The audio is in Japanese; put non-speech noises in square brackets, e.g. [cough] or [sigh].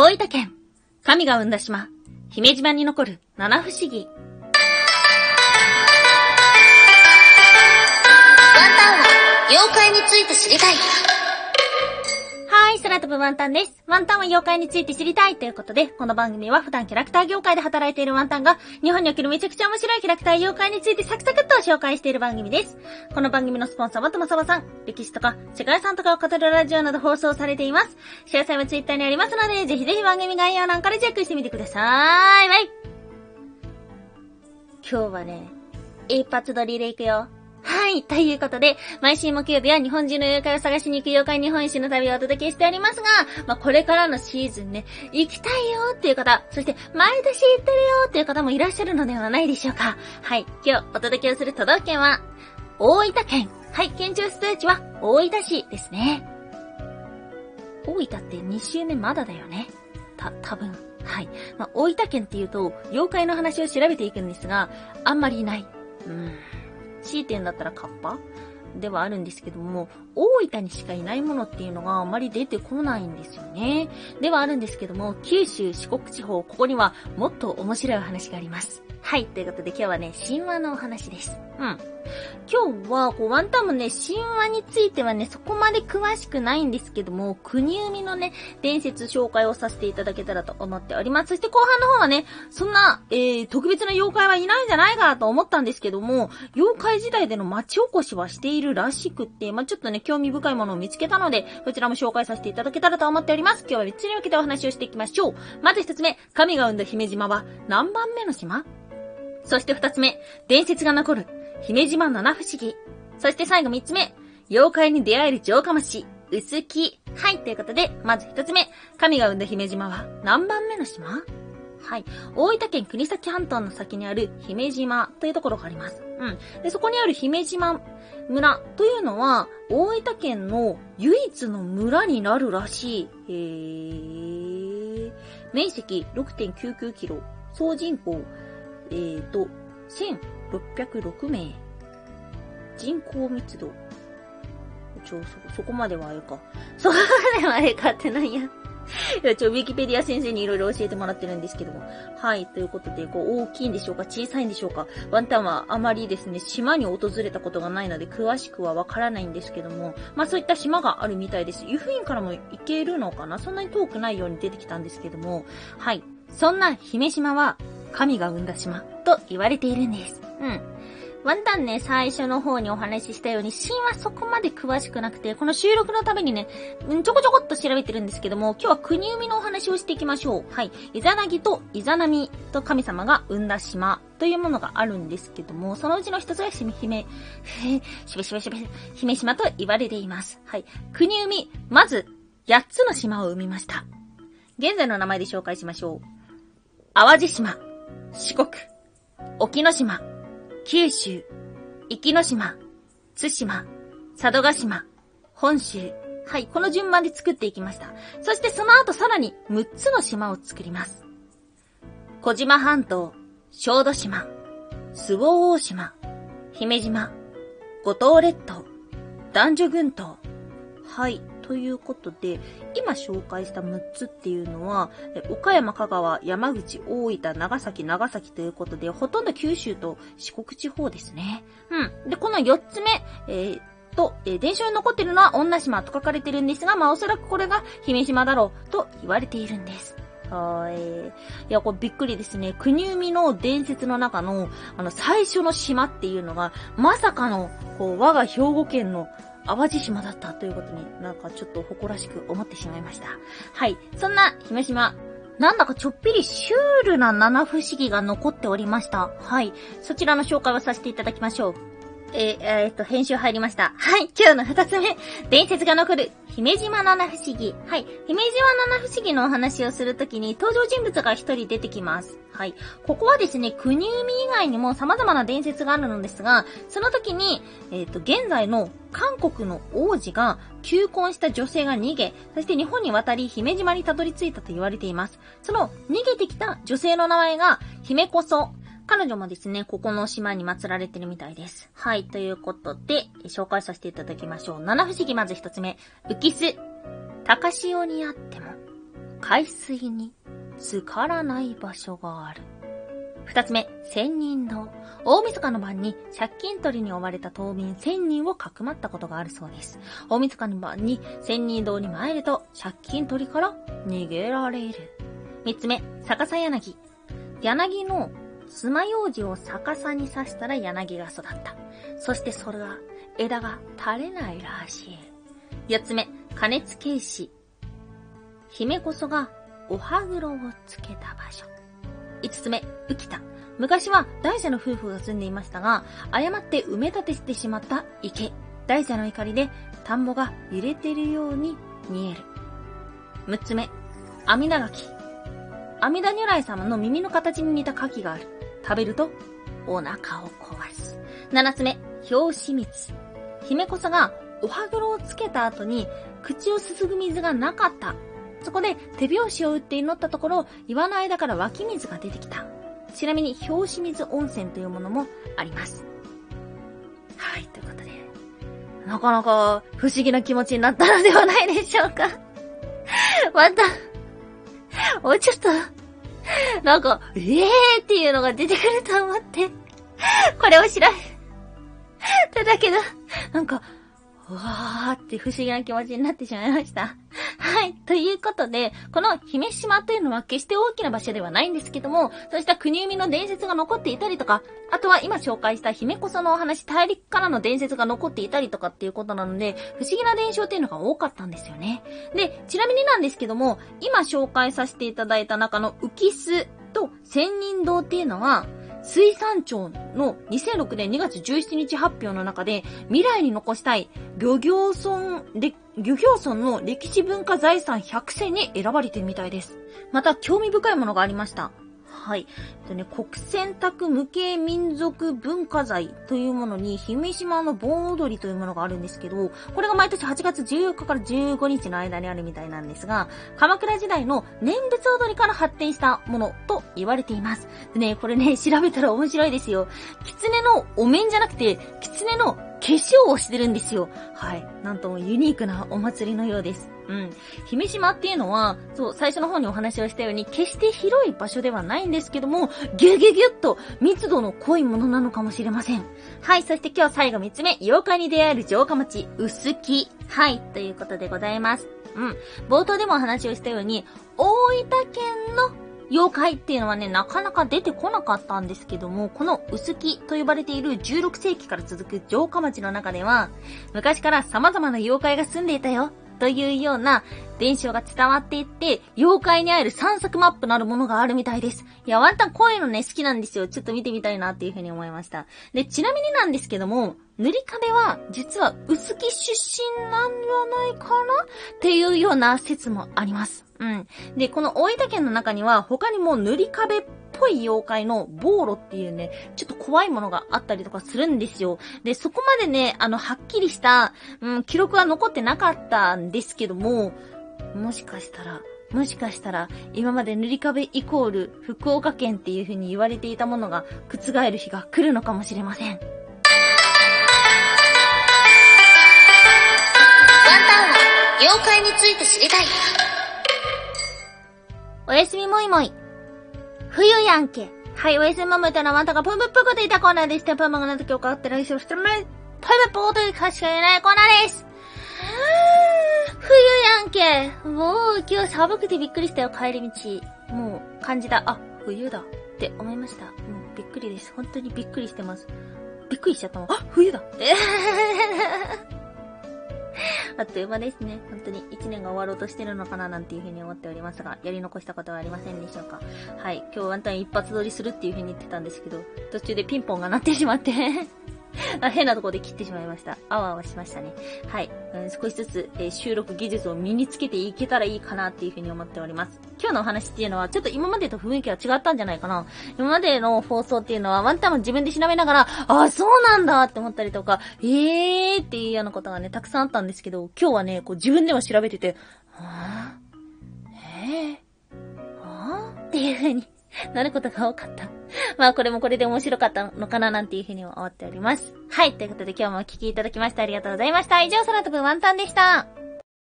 大分県、神が生んだ島、姫島に残る七不思議。ワンタンは妖怪について知りたい。い、空飛ぶワンタンです。ワンタンは妖怪について知りたいということで、この番組は普段キャラクター業界で働いているワンタンが、日本におけるめちゃくちゃ面白いキャラクター妖怪についてサクサクっと紹介している番組です。この番組のスポンサーはともさばさん、歴史とか世界遺産とかを語るラジオなど放送されています。詳細はツイッターにありますので、ぜひぜひ番組概要欄からチェックしてみてください。バイ今日はね、一発撮りでいくよ。い。ということで、毎週木曜日は日本中の妖怪を探しに行く妖怪日本一の旅をお届けしておりますが、まあ、これからのシーズンね、行きたいよっていう方、そして毎年行ってるよっていう方もいらっしゃるのではないでしょうか。はい。今日お届けをする都道府県は、大分県。はい。県庁スペーチは大分市ですね。大分って2週目まだだよね。た、多分。はい。まあ、大分県っていうと、妖怪の話を調べていくんですが、あんまりいない。うん。C 点だったらカッパ？ではあるんですけども、大分にしかいないものっていうのがあまり出てこないんですよね。ではあるんですけども、九州、四国地方、ここにはもっと面白い話があります。はい、ということで今日はね、神話のお話です。うん。今日は、こう、ワンタンもね、神話についてはね、そこまで詳しくないんですけども、国生みのね、伝説紹介をさせていただけたらと思っております。そして後半の方はね、そんな、えー、特別な妖怪はいないんじゃないかなと思ったんですけども、妖怪時代での町おこしはしているらしくって、まあ、ちょっとね、興味深いものを見つけたので、こちらも紹介させていただけたらと思っております。今日は3つに分けてお話をしていきましょう。まず1つ目、神が生んだ姫島は何番目の島？そして2つ目、伝説が残る姫島七不思議。そして最後3つ目、妖怪に出会える城下町、薄木。はい、ということで、まず1つ目、神が生んだ姫島は何番目の島？はい。大分県国東半島の先にある姫島というところがあります。うん。で、そこにある姫島村というのは、大分県の唯一の村になるらしい。へー。面積6.99キロ、総人口、えーと、1606名。人口密度。ちょ、そ、そこまではあれか。そこまではあれかってなんや。[laughs] ちょ、ウィキペディア先生にいろいろ教えてもらってるんですけども。はい、ということで、こう、大きいんでしょうか小さいんでしょうかワンタンはあまりですね、島に訪れたことがないので、詳しくはわからないんですけども、まあそういった島があるみたいです。湯布院からも行けるのかな？そんなに遠くないように出てきたんですけども、はい。そんな姫島は、神が生んだ島と言われているんです。うん。ワンタンね、最初の方にお話ししたように、神話そこまで詳しくなくて、この収録のためにね、ちょこちょこっと調べてるんですけども、今日は国生みのお話をしていきましょう。はい。イザナギとイザナミと神様が生んだ島というものがあるんですけども、そのうちの一つが姫、姫、しべしべしべ、姫島と言われています。はい。国生み、まず、8つの島を生みました。現在の名前で紹介しましょう。淡路島、四国、沖ノ島、九州、壱岐島、津島、佐渡島、本州。はい、この順番で作っていきました。そしてその後さらに6つの島を作ります。小島半島、小豆島、周防大島、姫島、五島列島、男女群島。はい。ということで、今紹介した6つっていうのは、岡山、香川、山口、大分、長崎、長崎ということで、ほとんど九州と四国地方ですね。うん。で、この4つ目、えーと、えー伝承に残ってるのは女島と書かれてるんですが、まあおそらくこれが姫島だろうと言われているんです。はーい。いや、これびっくりですね。国生みの伝説の中の、あの、最初の島っていうのが、まさかの、こう、我が兵庫県の淡路島だったということになんかちょっと誇らしく思ってしまいました。はい。そんな姫島。なんだかちょっぴりシュールな七不思議が残っておりました。はい。そちらの紹介をさせていただきましょう。えーえーっと、編集入りました。はい、今日の二つ目。伝説が残る、姫島七不思議。はい、姫島七不思議のお話をするときに登場人物が一人出てきます。はい。ここはですね、国生み以外にも様々な伝説があるのですが、その時に、えーっと、現在の韓国の王子が求婚した女性が逃げ、そして日本に渡り姫島にたどり着いたと言われています。その逃げてきた女性の名前が、姫こそ。彼女もですね、ここの島に祀られてるみたいです。はい、ということで、紹介させていただきましょう。七不思議まず一つ目。浮き巣。高潮にあっても。海水に浸からない場所がある。二つ目、千人堂。大晦日の晩に借金取りに追われた島民千人をかくまったことがあるそうです。大晦日の晩に千人堂に参ると借金取りから逃げられる。三つ目、逆さ柳。柳の爪楊枝を逆さに刺したら柳が育った。そしてそれは枝が垂れないらしい。四つ目、加熱警視。姫こそがお歯黒をつけた場所。五つ目、浮田。昔は大蛇の夫婦が住んでいましたが、誤って埋め立てしてしまった池。大蛇の怒りで田んぼが揺れてるように見える。六つ目、阿弥陀柿。阿弥陀如来様の耳の形に似た柿がある。食べるとお腹を壊す。七つ目、表紙蜜。姫こそがお歯黒をつけた後に口をすすぐ水がなかった。そこで手拍子を打って祈ったところ、岩の間から湧き水が出てきた。ちなみに、表紙水温泉というものもあります。はい、ということで、なかなか不思議な気持ちになったのではないでしょうか。また、[laughs] もうちょっと、なんか、えーっていうのが出てくると思って、これを調べただけど、なんか、うわーって不思議な気持ちになってしまいました。[laughs] はい。ということで、この姫島というのは決して大きな場所ではないんですけども、そうした国生みの伝説が残っていたりとか、あとは今紹介した姫こそのお話、大陸からの伝説が残っていたりとかっていうことなので、不思議な伝承っていうのが多かったんですよね。で、ちなみになんですけども、今紹介させていただいた中の浮き巣と千人堂っていうのは、水産庁の2006年2月17日発表の中で、未来に残したい漁業村、漁業村の歴史文化財産100選に選ばれてみたいです。また、興味深いものがありました。はい。でね、国選択無形民族文化財というものに、姫島の盆踊りというものがあるんですけど、これが毎年8月14日から15日の間にあるみたいなんですが、鎌倉時代の念仏踊りから発展したものと言われています。でね、これね、調べたら面白いですよ。狐のお面じゃなくて、狐の化粧をしてるんですよ。はい。なんともユニークなお祭りのようです。うん。姫島っていうのは、そう、最初の方にお話をしたように、決して広い場所ではないんですけども、ギュギュギュッと密度の濃いものなのかもしれません。はい、そして今日最後3つ目、妖怪に出会える城下町、薄木。はい、ということでございます。うん。冒頭でもお話をしたように、大分県の妖怪っていうのはね、なかなか出てこなかったんですけども、この薄木と呼ばれている16世紀から続く城下町の中では、昔から様々な妖怪が住んでいたよ。というような伝承が伝わっていって、妖怪に会える散策マップなるものがあるみたいです。いや、ワンタンこういうのね、好きなんですよ。ちょっと見てみたいなっていうふうに思いました。で、ちなみになんですけども、塗り壁は、実は、薄木出身なんじゃないかなっていうような説もあります。うん。で、この大分県の中には、他にも塗り壁ぽい妖怪のボーロっていうね、ちょっと怖いものがあったりとかするんですよ。で、そこまでね、あの、はっきりした、うん、記録は残ってなかったんですけども、もしかしたら、もしかしたら、今まで塗り壁イコール福岡県っていう風に言われていたものが覆る日が来るのかもしれません。ワンタンは妖怪について知りたい。おやすみもいもい。冬やんけ。はい、おやすみももいとのワンタンがぷむぷくでいたコーナーです。テンマがなと今日かって来週してるね。ぷむぷくというかしか言えないコーナーです。冬やんけ。もう今日寒くてびっくりしたよ、帰り道。もう感じた。あ、冬だって思いました。もうびっくりです。本当にびっくりしてます。びっくりしちゃったもん。あ、冬だあっという間ですね。本当に1年が終わろうとしてるのかななんていうふうに思っておりますが、やり残したことはありませんでしょうか？はい。今日ワンタン一発撮りするっていうふうに言ってたんですけど、途中でピンポンが鳴ってしまって [laughs] あ変なとこで切ってしまいました。あわあわしましたね。はい。うん、少しずつ、えー、収録技術を身につけていけたらいいかなっていうふうに思っております。今日のお話っていうのは、ちょっと今までと雰囲気は違ったんじゃないかな。今までの放送っていうのは、ワンタンも自分で調べながら、あ、そうなんだって思ったりとか、えーっていうようなことがね、たくさんあったんですけど、今日はね、こう自分でも調べてて、はぁ、えー、はぁっていうふうになることが多かった。[laughs] まあこれもこれで面白かったのかななんていうふうに思っております。はい。ということで今日もお聴きいただきましてありがとうございました。以上、空飛ぶワンタンでした。